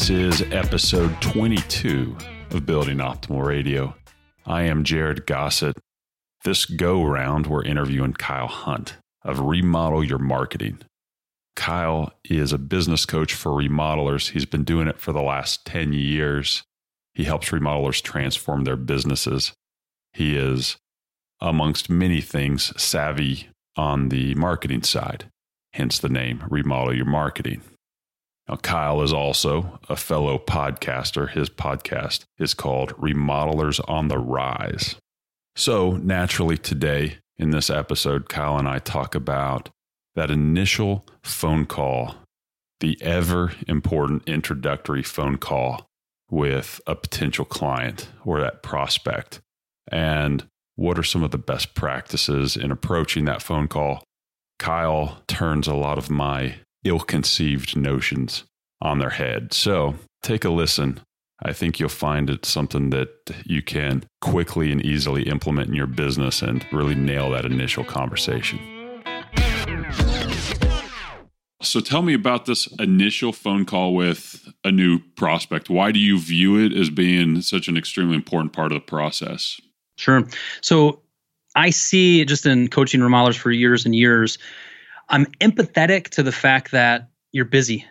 This is episode 22 of Building Optimal Radio. I am Jared Gossett. This go round, we're interviewing Kyle Hunt of Remodel Your Marketing. Kyle is a business coach for remodelers. He's been doing it for the last 10 years. He helps remodelers transform their businesses. He is, amongst many things, savvy on the marketing side, hence the name Remodel Your Marketing. Now, Kyle is also a fellow podcaster. His podcast is called Remodelers on the Rise. So, naturally, today in this episode, Kyle and I talk about that initial phone call, the ever important introductory phone call with a potential client or that prospect, and what are some of the best practices in approaching that phone call. Kyle turns a lot of my ill conceived notions on their head. So take a listen. I think you'll find it something that you can quickly and easily implement in your business and really nail that initial conversation. So tell me about this initial phone call with a new prospect. Why do you view it as being such an extremely important part of the process? Sure. So I see just in coaching remodelers for years and years, I'm empathetic to the fact that you're busy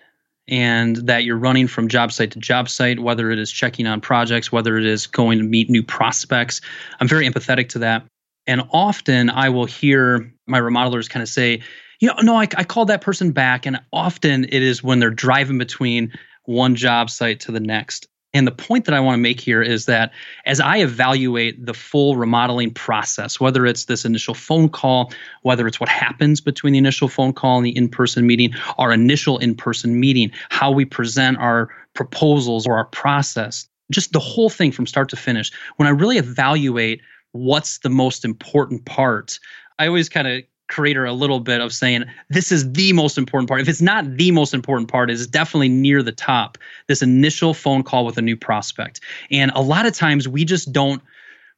and that you're running from job site to job site, whether it is checking on projects, whether it is going to meet new prospects. I'm very empathetic to that. And often I will hear my remodelers kind of say, you know, no, I, I called that person back. And often it is when they're driving between one job site to the next. And the point that I want to make here is that as I evaluate the full remodeling process, whether it's this initial phone call, whether it's what happens between the initial phone call and the in person meeting, our initial in person meeting, how we present our proposals or our process, just the whole thing from start to finish, when I really evaluate what's the most important part, I always kind of creator a little bit of saying this is the most important part. If it's not the most important part, it's definitely near the top. This initial phone call with a new prospect. And a lot of times we just don't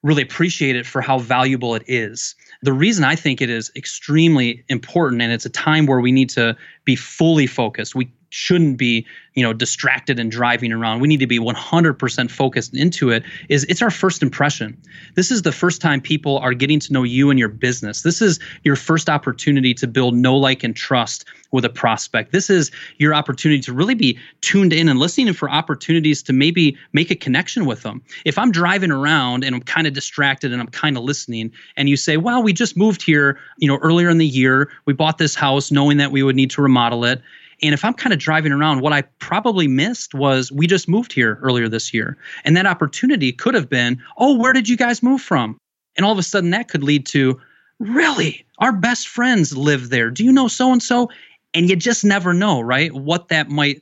really appreciate it for how valuable it is. The reason I think it is extremely important and it's a time where we need to be fully focused. We shouldn't be you know distracted and driving around. We need to be 100% focused into it is it's our first impression. This is the first time people are getting to know you and your business. This is your first opportunity to build know like and trust with a prospect. This is your opportunity to really be tuned in and listening for opportunities to maybe make a connection with them. If i'm driving around and i'm kind of distracted and i'm kind of listening and you say well we just moved here you know earlier in the year. We bought this house knowing that we would need to remodel it and if I'm kind of driving around, what I probably missed was we just moved here earlier this year. And that opportunity could have been, oh, where did you guys move from? And all of a sudden that could lead to, really? Our best friends live there. Do you know so and so? And you just never know, right? What that might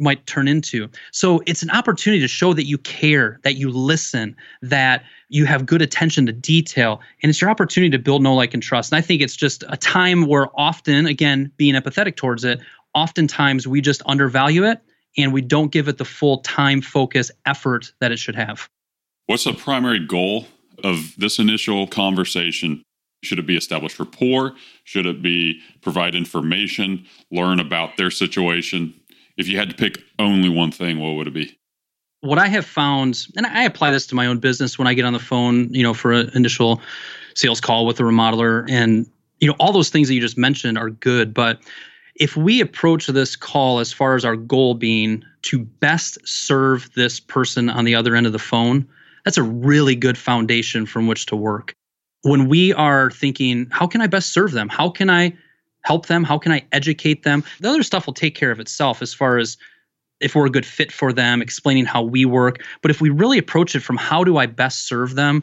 might turn into. So it's an opportunity to show that you care, that you listen, that you have good attention to detail, and it's your opportunity to build know, like, and trust. And I think it's just a time where often, again, being empathetic towards it, oftentimes we just undervalue it and we don't give it the full time, focus, effort that it should have. What's the primary goal of this initial conversation? Should it be establish rapport? Should it be provide information, learn about their situation? If you had to pick only one thing, what would it be? What I have found, and I apply this to my own business when I get on the phone, you know, for an initial sales call with a remodeler, and you know, all those things that you just mentioned are good, but if we approach this call as far as our goal being to best serve this person on the other end of the phone, that's a really good foundation from which to work. When we are thinking, how can I best serve them? How can I help them? How can I educate them? The other stuff will take care of itself as far as if we're a good fit for them, explaining how we work. But if we really approach it from how do I best serve them,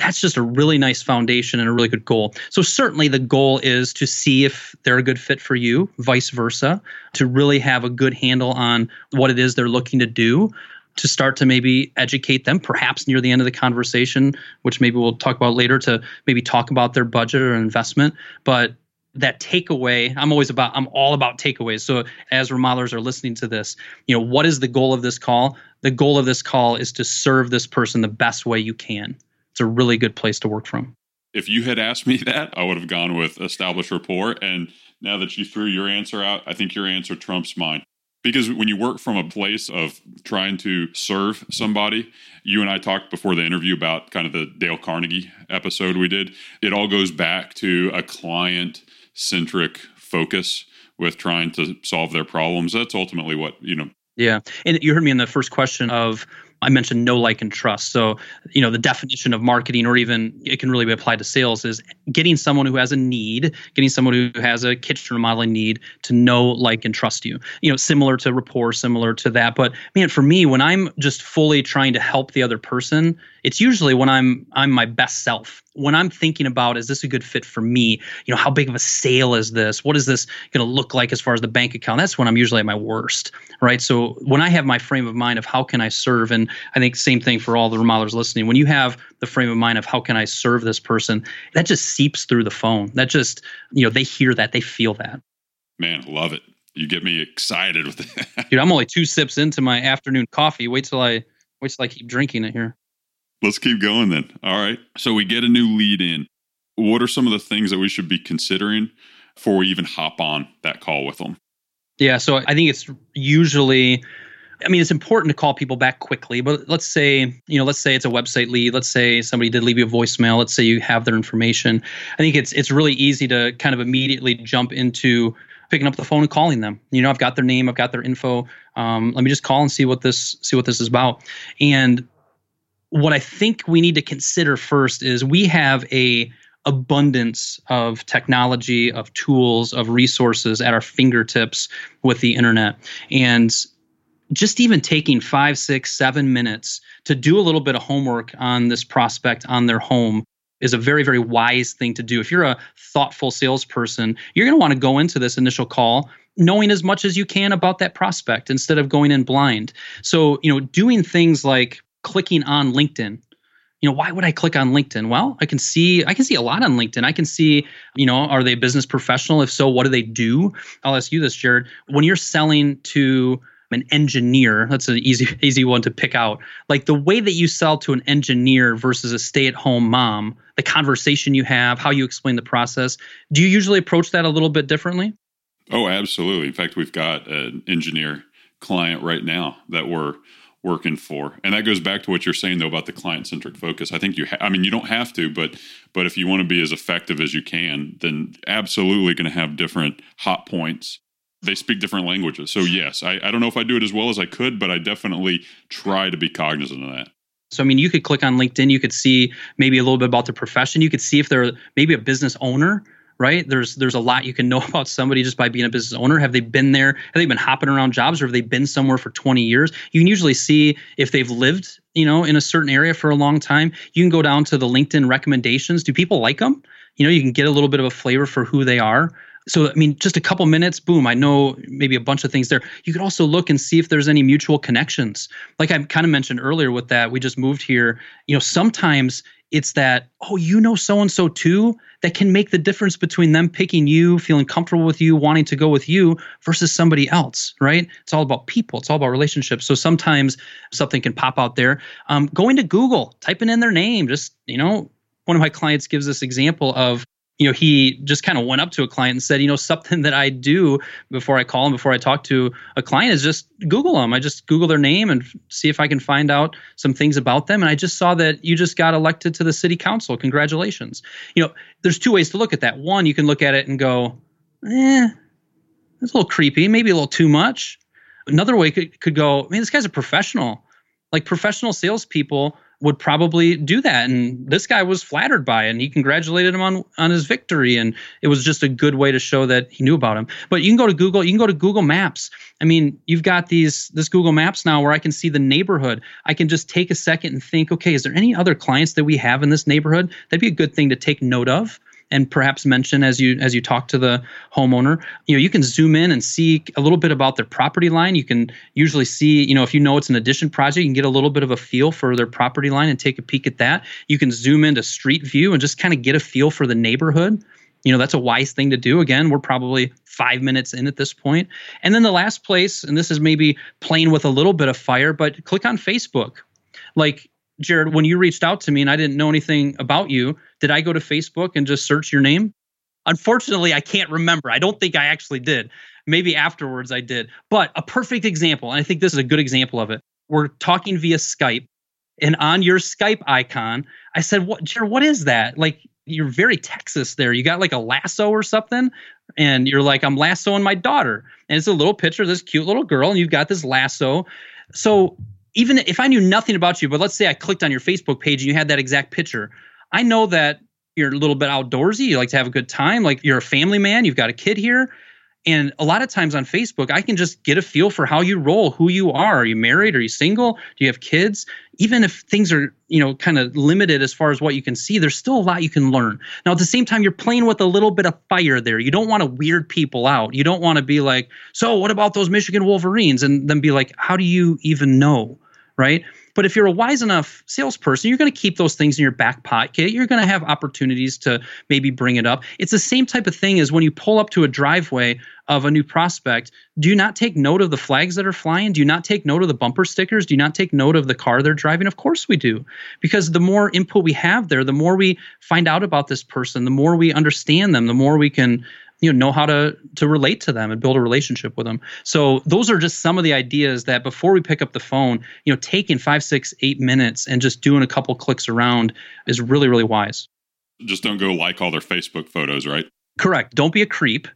that's just a really nice foundation and a really good goal. So certainly the goal is to see if they're a good fit for you, vice versa, to really have a good handle on what it is they're looking to do to start to maybe educate them perhaps near the end of the conversation which maybe we'll talk about later to maybe talk about their budget or investment. But that takeaway i'm always about i'm all about takeaways. So as remodelers are listening to this you know what is the goal of this call? The goal of this call is to serve this person the best way you can it's a really good place to work from. If you had asked me that, I would have gone with established rapport. And now that you threw your answer out, I think your answer trumps mine. because when you work from a place of trying to serve somebody, you and I talked before the interview about kind of the Dale Carnegie episode we did. It all goes back to a client centric focus with trying to solve their problems. That's ultimately what, you know. Yeah. And you heard me in the first question of I mentioned know, like, and trust. So, you know, the definition of marketing, or even it can really be applied to sales, is getting someone who has a need, getting someone who has a kitchen remodeling need to know, like, and trust you. You know, similar to rapport, similar to that. But man, for me, when I'm just fully trying to help the other person, it's usually when I'm I'm my best self. When I'm thinking about is this a good fit for me? You know, how big of a sale is this? What is this going to look like as far as the bank account? That's when I'm usually at my worst, right? So when I have my frame of mind of how can I serve, and I think same thing for all the remodelers listening. When you have the frame of mind of how can I serve this person, that just seeps through the phone. That just you know they hear that, they feel that. Man, love it. You get me excited with that. Dude, I'm only two sips into my afternoon coffee. Wait till I wait till I keep drinking it here. Let's keep going then. All right. So we get a new lead in. What are some of the things that we should be considering before we even hop on that call with them? Yeah. So I think it's usually, I mean, it's important to call people back quickly, but let's say, you know, let's say it's a website lead. Let's say somebody did leave you a voicemail. Let's say you have their information. I think it's it's really easy to kind of immediately jump into picking up the phone and calling them. You know, I've got their name, I've got their info. Um, let me just call and see what this see what this is about. And what I think we need to consider first is we have a abundance of technology, of tools, of resources at our fingertips with the internet. And just even taking five, six, seven minutes to do a little bit of homework on this prospect on their home is a very, very wise thing to do. If you're a thoughtful salesperson, you're going to want to go into this initial call knowing as much as you can about that prospect instead of going in blind. So, you know, doing things like clicking on LinkedIn. You know, why would I click on LinkedIn? Well, I can see I can see a lot on LinkedIn. I can see, you know, are they a business professional? If so, what do they do? I'll ask you this, Jared. When you're selling to an engineer, that's an easy easy one to pick out. Like the way that you sell to an engineer versus a stay-at-home mom, the conversation you have, how you explain the process, do you usually approach that a little bit differently? Oh, absolutely. In fact, we've got an engineer client right now that we're working for. And that goes back to what you're saying though about the client centric focus. I think you ha- i mean you don't have to but but if you want to be as effective as you can then absolutely going to have different hot points. They speak different languages. So yes I, I don't know if i do it as well as i could but i definitely try to be cognizant of that. So, I mean, you could click on LinkedIn, you could see maybe a little bit about the profession. You could see if they're maybe a business owner right? There's there's a lot you can know about somebody just by being a business owner. Have they been there? Have they been hopping around jobs, or have they been somewhere for 20 years? You can usually see if they've lived, you know, in a certain area for a long time. You can go down to the LinkedIn recommendations. Do people like them? You know, you can get a little bit of a flavor for who they are. So, I mean, just a couple minutes, boom, I know maybe a bunch of things there. You could also look and see if there's any mutual connections. Like I kind of mentioned earlier with that, we just moved here. You know, sometimes it's that oh you know so and so too that can make the difference between them picking you feeling comfortable with you wanting to go with you versus somebody else right? It's all about people. It's all about relationships. So sometimes something can pop out there. Um, going to google typing in their name just you know one of my clients gives this example of you know, he just kind of went up to a client and said, you know, something that I do before I call him, before I talk to a client is just Google them. I just Google their name and see if I can find out some things about them. And I just saw that you just got elected to the city council. Congratulations. You know, there's two ways to look at that. One, you can look at it and go, eh, that's a little creepy, maybe a little too much. Another way could, could go, mean, this guy's a professional. Like professional salespeople would probably do that. And this guy was flattered by it and he congratulated him on, on his victory. And it was just a good way to show that he knew about him. But you can go to Google, you can go to Google Maps. I mean, you've got these this Google Maps now where I can see the neighborhood. I can just take a second and think, okay, is there any other clients that we have in this neighborhood? That'd be a good thing to take note of and perhaps mention as you as you talk to the homeowner you know you can zoom in and see a little bit about their property line. You can usually see you know if you know it's an addition project you can get a little bit of a feel for their property line and take a peek at that. You can zoom into street view and just kind of get a feel for the neighborhood. You know that's a wise thing to do. Again we're probably five minutes in at this point. And then the last place and this is maybe playing with a little bit of fire but click on facebook. Like Jared, when you reached out to me and I didn't know anything about you, did I go to Facebook and just search your name? Unfortunately, I can't remember. I don't think I actually did. maybe afterwards I did. But a perfect example, and I think this is a good example of it. We're talking via Skype, and on your Skype icon, I said, "What, Jared? What is that? Like, you're very Texas there. You got like a lasso or something?" And you're like, "I'm lassoing my daughter," and it's a little picture of this cute little girl, and you've got this lasso. So even if I knew nothing about you, but let's say I clicked on your Facebook page and you had that exact picture, I know that you're a little bit outdoorsy. You like to have a good time. Like you're a family man. You've got a kid here. And a lot of times on Facebook, I can just get a feel for how you roll, who you are. Are you married? Are you single? Do you have kids? Even if things are, you know, kind of limited as far as what you can see, there's still a lot you can learn. Now, at the same time, you're playing with a little bit of fire there. You don't want to weird people out. You don't want to be like, so what about those Michigan Wolverines? And then be like, how do you even know? Right. But if you're a wise enough salesperson, you're going to keep those things in your back pocket. You're going to have opportunities to maybe bring it up. It's the same type of thing as when you pull up to a driveway of a new prospect. Do you not take note of the flags that are flying? Do you not take note of the bumper stickers? Do you not take note of the car they're driving? Of course we do. Because the more input we have there, the more we find out about this person, the more we understand them, the more we can you know know how to to relate to them and build a relationship with them. So those are just some of the ideas that before we pick up the phone you know taking five six eight minutes and just doing a couple clicks around is really really wise. Just don't go like all their facebook photos right? Correct. Don't be a creep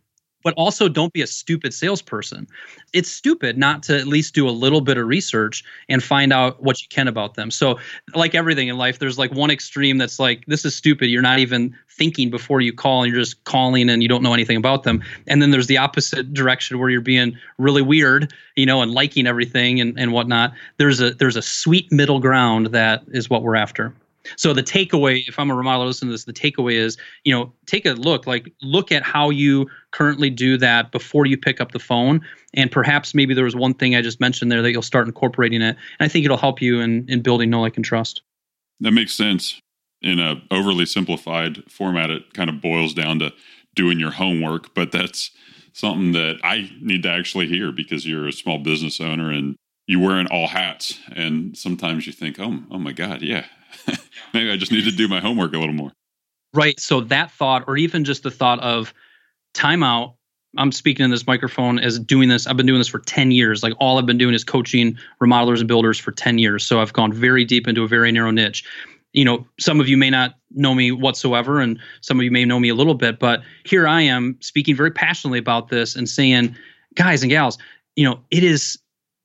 but also don't be a stupid salesperson. It's stupid not to at least do a little bit of research and find out what you can about them. So, like everything in life, there's like one extreme that's like, this is stupid. You're not even thinking before you call and you're just calling and you don't know anything about them. And then there's the opposite direction where you're being really weird, you know, and liking everything and, and whatnot. There's a there's a sweet middle ground that is what we're after. So the takeaway, if I'm a remodeler listening to this, the takeaway is, you know, take a look, like look at how you currently do that before you pick up the phone. And perhaps maybe there was one thing I just mentioned there that you'll start incorporating it. And I think it'll help you in, in building know, like, and trust. That makes sense. In a overly simplified format, it kind of boils down to doing your homework, but that's something that I need to actually hear because you're a small business owner and you wear wearing all hats. And sometimes you think, oh, oh my God, yeah, maybe I just need to do my homework a little more. Right. So that thought, or even just the thought of timeout. I'm speaking in this microphone as doing this. I've been doing this for 10 years. Like all I've been doing is coaching remodelers and builders for 10 years. So I've gone very deep into a very narrow niche. You know, some of you may not know me whatsoever, and some of you may know me a little bit, but here I am speaking very passionately about this and saying, guys and gals, you know, it is,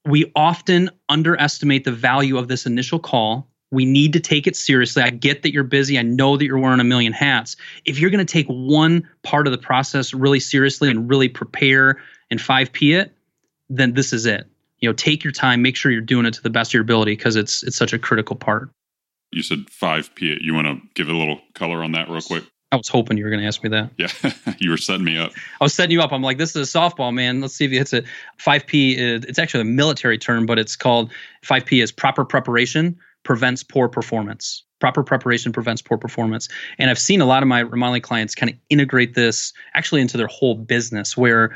we often underestimate the value of this initial call we need to take it seriously. I get that you're busy. I know that you're wearing a million hats. If you're going to take one part of the process really seriously and really prepare and 5P it, then this is it. You know, take your time, make sure you're doing it to the best of your ability because it's it's such a critical part. You said 5P it. You want to give a little color on that real quick? I was hoping you were going to ask me that. Yeah, you were setting me up. I was setting you up. I'm like, this is a softball, man. Let's see if he hits it. 5P, is, it's actually a military term, but it's called 5P is proper preparation, prevents poor performance. Proper preparation prevents poor performance. And I've seen a lot of my remodeling clients kind of integrate this actually into their whole business where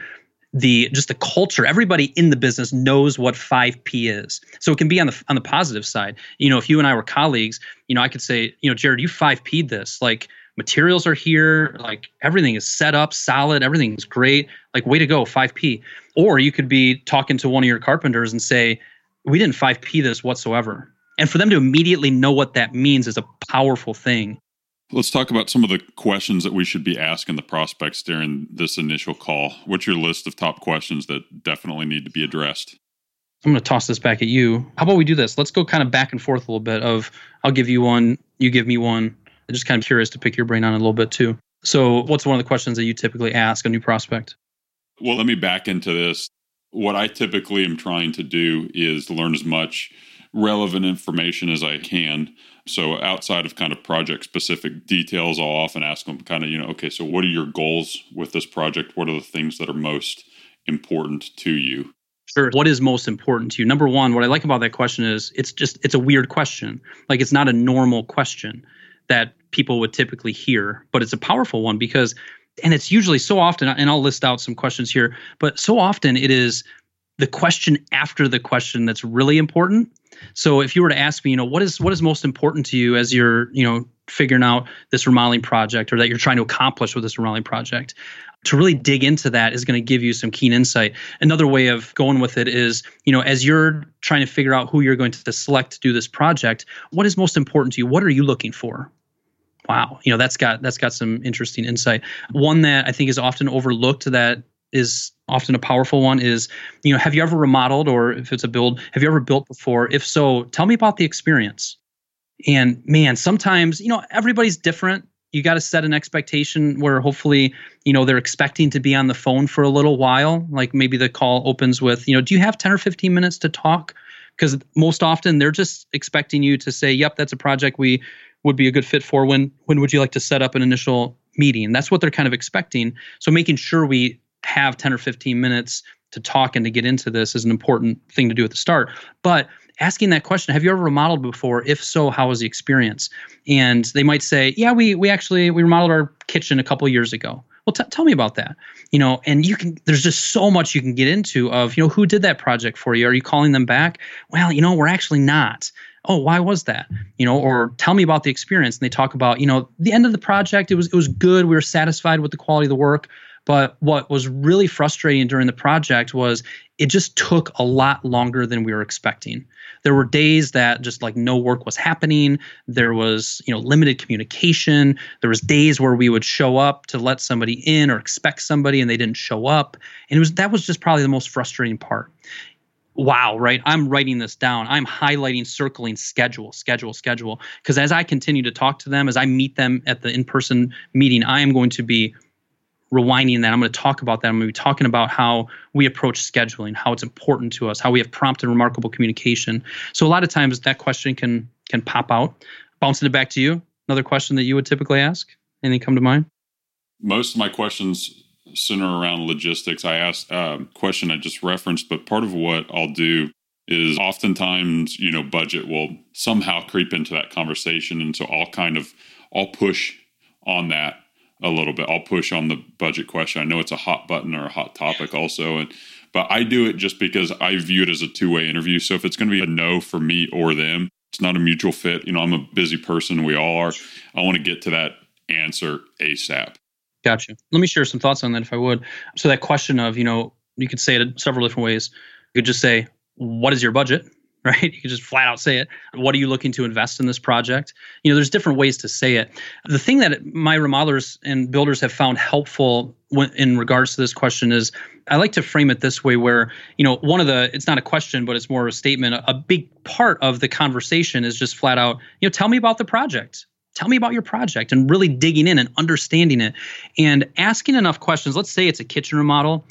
the just the culture everybody in the business knows what 5p is. So it can be on the on the positive side. You know if you and i were colleagues you know i could say you know jared you 5p'd this. Like materials are here. Like everything is set up solid. Everything's great. Like way to go 5p or you could be talking to one of your carpenters and say we didn't 5p this whatsoever and for them to immediately know what that means is a powerful thing. Let's talk about some of the questions that we should be asking the prospects during this initial call. What's your list of top questions that definitely need to be addressed? I'm going to toss this back at you. How about we do this? Let's go kind of back and forth a little bit of I'll give you one, you give me one. I'm just kind of curious to pick your brain on a little bit too. So, what's one of the questions that you typically ask a new prospect? Well, let me back into this. What I typically am trying to do is learn as much relevant information as I can. So outside of kind of project specific details, I'll often ask them kind of, you know, okay, so what are your goals with this project? What are the things that are most important to you? Sure. What is most important to you? Number one, what I like about that question is it's just it's a weird question. Like it's not a normal question that people would typically hear, but it's a powerful one because and it's usually so often and I'll list out some questions here, but so often it is the question after the question that's really important so if you were to ask me, you know, what is what is most important to you as you're, you know, figuring out this remodeling project or that you're trying to accomplish with this remodeling project, to really dig into that is going to give you some keen insight. Another way of going with it is, you know, as you're trying to figure out who you're going to select to do this project, what is most important to you? What are you looking for? Wow, you know, that's got that's got some interesting insight. One that I think is often overlooked that is often a powerful one is, you know, have you ever remodeled or if it's a build, have you ever built before? If so, tell me about the experience. And man, sometimes, you know, everybody's different. You got to set an expectation where hopefully you know they're expecting to be on the phone for a little while. Like maybe the call opens with you know do you have 10 or 15 minutes to talk? Because most often they're just expecting you to say yep that's a project we would be a good fit for. When when would you like to set up an initial meeting? That's what they're kind of expecting. So making sure we have 10 or 15 minutes to talk and to get into this is an important thing to do at the start. But asking that question have you ever remodeled before? If so how was the experience? And they might say yeah we we actually we remodeled our kitchen a couple years ago. Well t- tell me about that. You know and you can there's just so much you can get into of you know who did that project for you? Are you calling them back? Well you know we're actually not. Oh why was that? You know or tell me about the experience. And they talk about you know the end of the project it was it was good. We were satisfied with the quality of the work but what was really frustrating during the project was it just took a lot longer than we were expecting. There were days that just like no work was happening. There was, you know, limited communication. There was days where we would show up to let somebody in or expect somebody and they didn't show up. And it was that was just probably the most frustrating part wow, right? I'm writing this down. I'm highlighting, circling schedule, schedule, schedule. Because as I continue to talk to them, as I meet them at the in person meeting, I am going to be rewinding that. I'm going to talk about that. I'm going to be talking about how we approach scheduling, how it's important to us, how we have prompt and remarkable communication. So a lot of times that question can can pop out. Bouncing it back to you, another question that you would typically ask. Anything come to mind? Most of my questions center around logistics. I asked a um, question I just referenced, but part of what I'll do is oftentimes, you know, budget will somehow creep into that conversation. And so I'll kind of I'll push on that a little bit. I'll push on the budget question. I know it's a hot button or a hot topic also, and but I do it just because I view it as a two way interview. So if it's going to be a no for me or them, it's not a mutual fit. You know, I'm a busy person. We all are. I want to get to that answer ASAP. Gotcha. Let me share some thoughts on that if I would. So that question of, you know, you could say it several different ways. You could just say, what is your budget? right? You can just flat out say it. What are you looking to invest in this project? You know, there's different ways to say it. The thing that my remodelers and builders have found helpful in regards to this question is I like to frame it this way where, you know, one of the, it's not a question, but it's more of a statement. A, a big part of the conversation is just flat out, you know, tell me about the project tell me about your project and really digging in and understanding it and asking enough questions let's say it's a kitchen remodel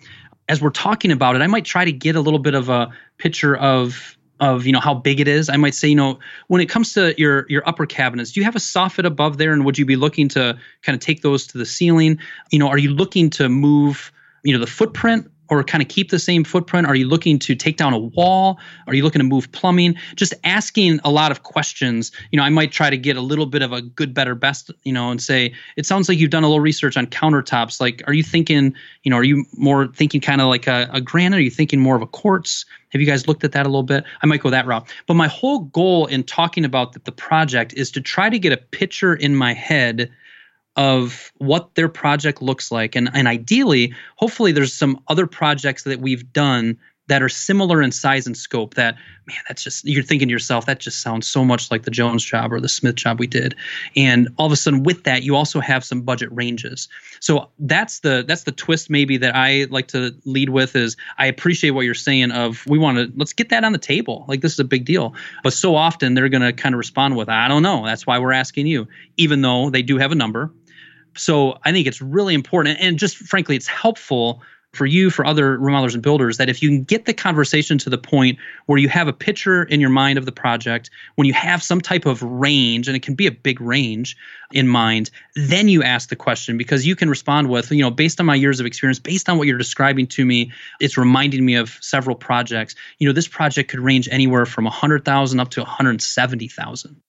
as we're talking about it i might try to get a little bit of a picture of of you know how big it is. I might say you know when it comes to your your upper cabinets do you have a soffit above there? And would you be looking to kind of take those to the ceiling? You know are you looking to move you know the footprint or kind of keep the same footprint? Are you looking to take down a wall? Are you looking to move plumbing? Just asking a lot of questions. You know, I might try to get a little bit of a good, better, best, you know, and say, it sounds like you've done a little research on countertops. Like, are you thinking, you know, are you more thinking kind of like a, a granite? Are you thinking more of a quartz? Have you guys looked at that a little bit? I might go that route. But my whole goal in talking about the, the project is to try to get a picture in my head of what their project looks like. And and ideally hopefully there's some other projects that we've done that are similar in size and scope that man that's just you're thinking to yourself that just sounds so much like the jones job or the smith job we did. And all of a sudden with that you also have some budget ranges. So that's the that's the twist maybe that i like to lead with is i appreciate what you're saying of we want to let's get that on the table. Like this is a big deal. But so often they're going to kind of respond with i don't know. That's why we're asking you even though they do have a number so I think it's really important, and just frankly, it's helpful for you, for other remodelers and builders, that if you can get the conversation to the point where you have a picture in your mind of the project, when you have some type of range, and it can be a big range in mind, then you ask the question because you can respond with, you know, based on my years of experience, based on what you're describing to me, it's reminding me of several projects. You know, this project could range anywhere from 100,000 up to 170,000.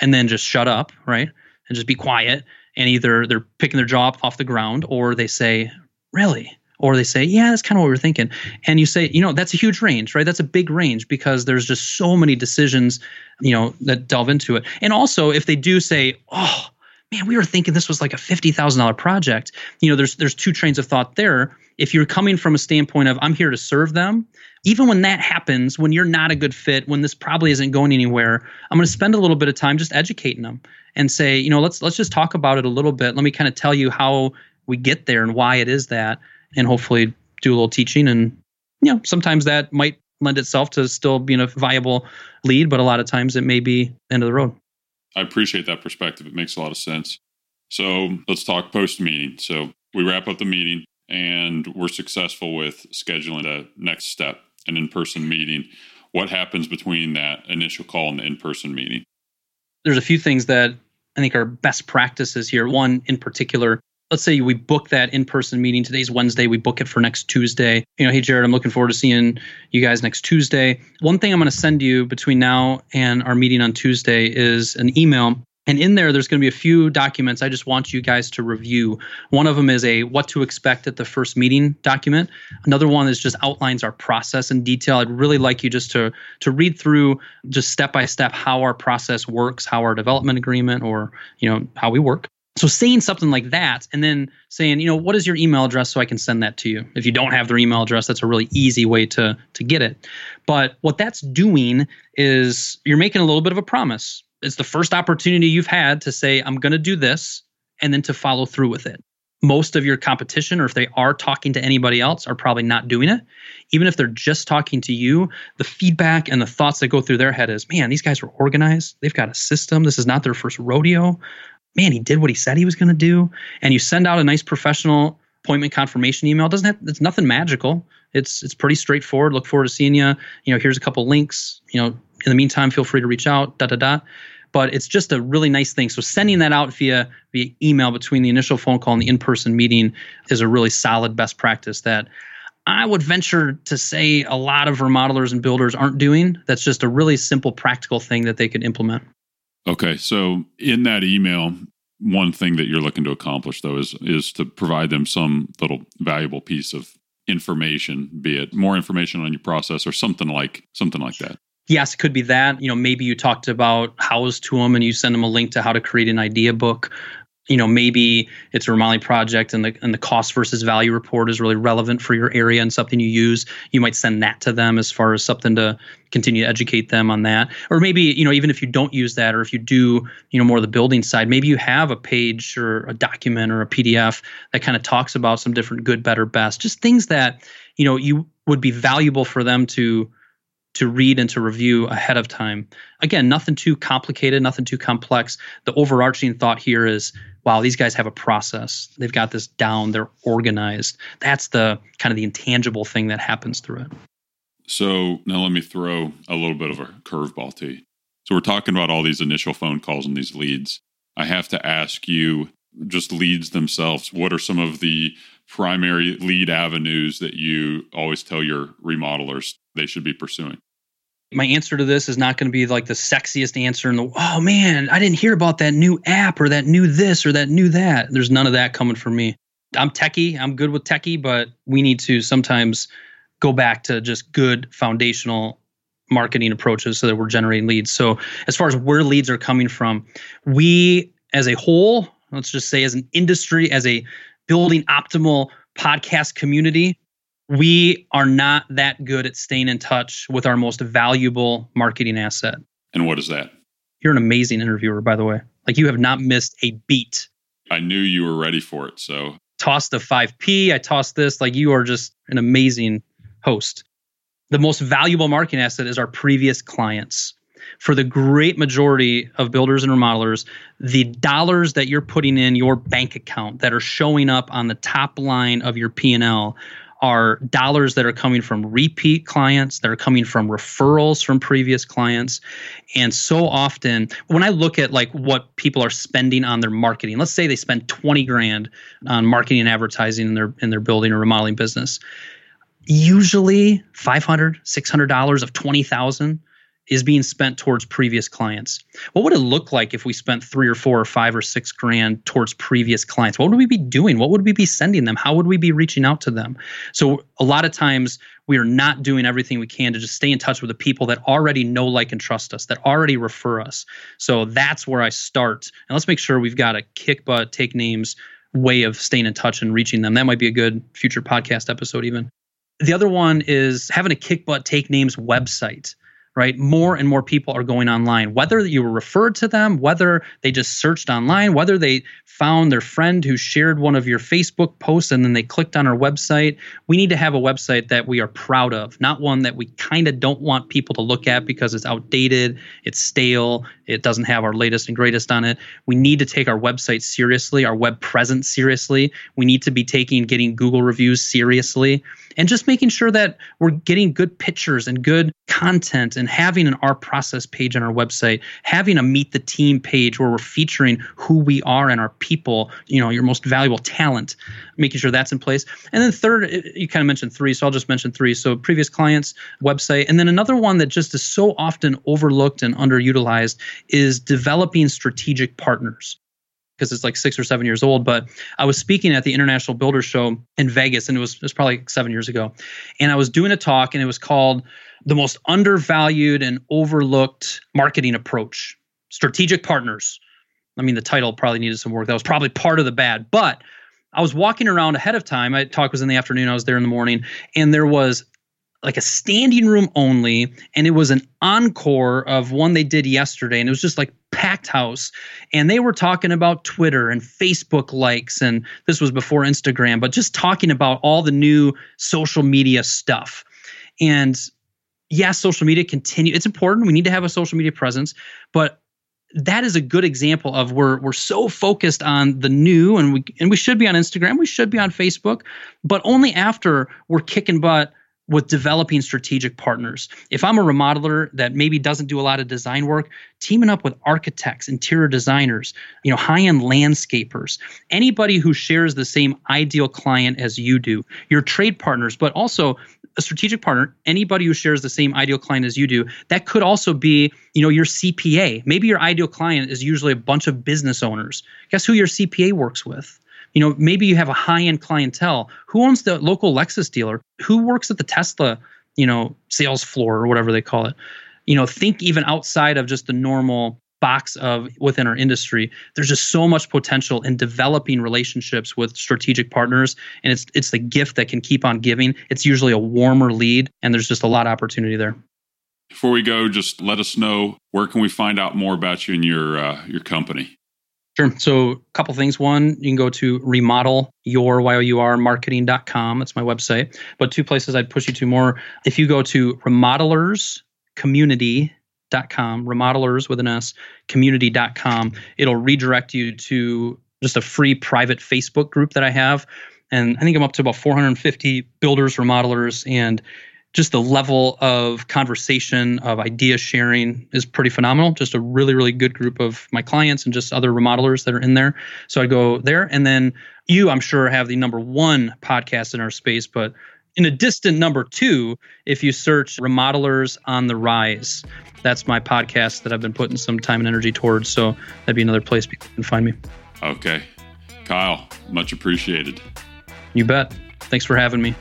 And then just shut up, right? And just be quiet and either they're picking their jaw off the ground or they say, really? Or they say, yeah, that's kind of what we are thinking. And you say, you know, that's a huge range, right? That's a big range because there's just so many decisions, you know, that delve into it. And also, if they do say, oh, man, we were thinking this was like a $50,000 project. You know, there's there's two trains of thought there. If you're coming from a standpoint of I'm here to serve them, even when that happens, when you're not a good fit, when this probably isn't going anywhere, I'm going to spend a little bit of time just educating them and say, you know, let's let's just talk about it a little bit. Let me kind of tell you how we get there and why it is that and hopefully do a little teaching and you know, sometimes that might lend itself to still being a viable lead, but a lot of times it may be end of the road. I appreciate that perspective. It makes a lot of sense. So let's talk post meeting. So we wrap up the meeting and we're successful with scheduling the next step, an in person meeting. What happens between that initial call and the in person meeting? There's a few things that I think are best practices here. One in particular let's say we book that in-person meeting today's wednesday we book it for next tuesday you know hey jared i'm looking forward to seeing you guys next tuesday one thing i'm going to send you between now and our meeting on tuesday is an email and in there there's going to be a few documents i just want you guys to review one of them is a what to expect at the first meeting document another one is just outlines our process in detail i'd really like you just to to read through just step by step how our process works how our development agreement or you know how we work so saying something like that and then saying, you know, what is your email address so I can send that to you? If you don't have their email address, that's a really easy way to to get it. But what that's doing is you're making a little bit of a promise. It's the first opportunity you've had to say, I'm going to do this and then to follow through with it. Most of your competition, or if they are talking to anybody else, are probably not doing it. Even if they're just talking to you, the feedback and the thoughts that go through their head is, man, these guys are organized. They've got a system. This is not their first rodeo man, he did what he said he was going to do. And you send out a nice professional appointment confirmation email. It doesn't have, it's nothing magical. It's, it's pretty straightforward. Look forward to seeing you. You know, here's a couple links, you know, in the meantime, feel free to reach out, da, da, da. But it's just a really nice thing. So sending that out via via email between the initial phone call and the in-person meeting is a really solid best practice that I would venture to say a lot of remodelers and builders aren't doing. That's just a really simple, practical thing that they could implement. Okay, so in that email, one thing that you're looking to accomplish though is is to provide them some little valuable piece of information, be it more information on your process or something like something like that. Yes, it could be that. You know, maybe you talked about Houzz to them and you send them a link to how to create an idea book. You know maybe it's a Romali project and the and the cost versus value report is really relevant for your area and something you use. You might send that to them as far as something to continue to educate them on that. Or maybe you know even if you don't use that or if you do you know more of the building side maybe you have a page or a document or a pdf that kind of talks about some different good better best just things that you know you would be valuable for them to to read and to review ahead of time. Again, nothing too complicated, nothing too complex. The overarching thought here is wow, these guys have a process. They've got this down, they're organized. That's the kind of the intangible thing that happens through it. So now let me throw a little bit of a curveball to you. So we're talking about all these initial phone calls and these leads. I have to ask you just leads themselves. What are some of the primary lead avenues that you always tell your remodelers they should be pursuing? My answer to this is not going to be like the sexiest answer in the oh man, I didn't hear about that new app or that new this or that new that. There's none of that coming from me. I'm techie, I'm good with techie, but we need to sometimes go back to just good foundational marketing approaches so that we're generating leads. So as far as where leads are coming from, we as a whole, let's just say as an industry, as a building optimal podcast community, we are not that good at staying in touch with our most valuable marketing asset. And what is that? You're an amazing interviewer, by the way. Like you have not missed a beat. I knew you were ready for it. So toss the 5P, I tossed this. Like you are just an amazing host. The most valuable marketing asset is our previous clients for the great majority of builders and remodelers, the dollars that you're putting in your bank account that are showing up on the top line of your P&L are dollars that are coming from repeat clients, that are coming from referrals from previous clients. And so often, when I look at like what people are spending on their marketing, let's say they spend 20 grand on marketing and advertising in their in their building or remodeling business. Usually 500, 600 dollars of 20,000 is being spent towards previous clients. What would it look like if we spent three or four or five or six grand towards previous clients? What would we be doing? What would we be sending them? How would we be reaching out to them? So, a lot of times we are not doing everything we can to just stay in touch with the people that already know, like, and trust us, that already refer us. So, that's where I start. And let's make sure we've got a kick butt, take names way of staying in touch and reaching them. That might be a good future podcast episode, even. The other one is having a kick butt, take names website right? More and more people are going online, whether you were referred to them, whether they just searched online, whether they found their friend who shared one of your Facebook posts and then they clicked on our website. We need to have a website that we are proud of, not one that we kind of don't want people to look at because it's outdated, it's stale, it doesn't have our latest and greatest on it. We need to take our website seriously, our web presence seriously. We need to be taking getting Google reviews seriously and just making sure that we're getting good pictures and good content and having an our process page on our website having a meet the team page where we're featuring who we are and our people you know your most valuable talent making sure that's in place. And then third uh, you kind of mentioned three so i'll just mention three. So previous clients website and then another one that just is so often overlooked and underutilized is developing strategic partners because it's like six or seven years old. But I was speaking at the International Builder Show in Vegas, and it was it was probably seven years ago. And I was doing a talk, and it was called "The Most Undervalued and Overlooked Marketing Approach: Strategic Partners." I mean, the title probably needed some work. That was probably part of the bad, but I was walking around ahead of time. My talk was in the afternoon. I was there in the morning, and there was like a standing room only and it was an encore of one they did yesterday and it was just like packed house. And they were talking about twitter and facebook likes and this was before instagram but just talking about all the new social media stuff. And yes yeah, social media continue it's important we need to have a social media presence but that is a good example of we're we're so focused on the new and we and we should be on Instagram, we should be on Facebook, but only after we're kicking butt with developing strategic partners. If I'm a remodeler that maybe doesn't do a lot of design work, teaming up with architects, interior designers, you know, high-end landscapers, anybody who shares the same ideal client as you do, your trade partners, but also a strategic partner, anybody who shares the same ideal client as you do, that could also be, you know, your CPA. Maybe your ideal client is usually a bunch of business owners. Guess who your CPA works with? You know, maybe you have a high-end clientele. Who owns the local Lexus dealer? Who works at the Tesla, you know, sales floor or whatever they call it? You know, think even outside of just the normal box of within our industry there's just so much potential in developing relationships with strategic partners and it's it's the gift that can keep on giving it's usually a warmer lead and there's just a lot of opportunity there before we go just let us know where can we find out more about you and your uh, your company Sure. So, a couple things. One, you can go to remodel your Y-O-U-R marketing.com. That's my website. But two places I'd push you to more. If you go to remodelerscommunity.com, remodelers with an S, community.com, it'll redirect you to just a free private Facebook group that I have. And I think I'm up to about 450 builders, remodelers, and just the level of conversation of idea sharing is pretty phenomenal. Just a really really good group of my clients and just other remodelers that are in there. So i go there. And then you i'm sure have the number one podcast in our space but in a distant number two if you search remodelers on the rise that's my podcast that i've been putting some time and energy towards. So that'd be another place people can find me. Okay. Kyle much appreciated. You bet. Thanks for having me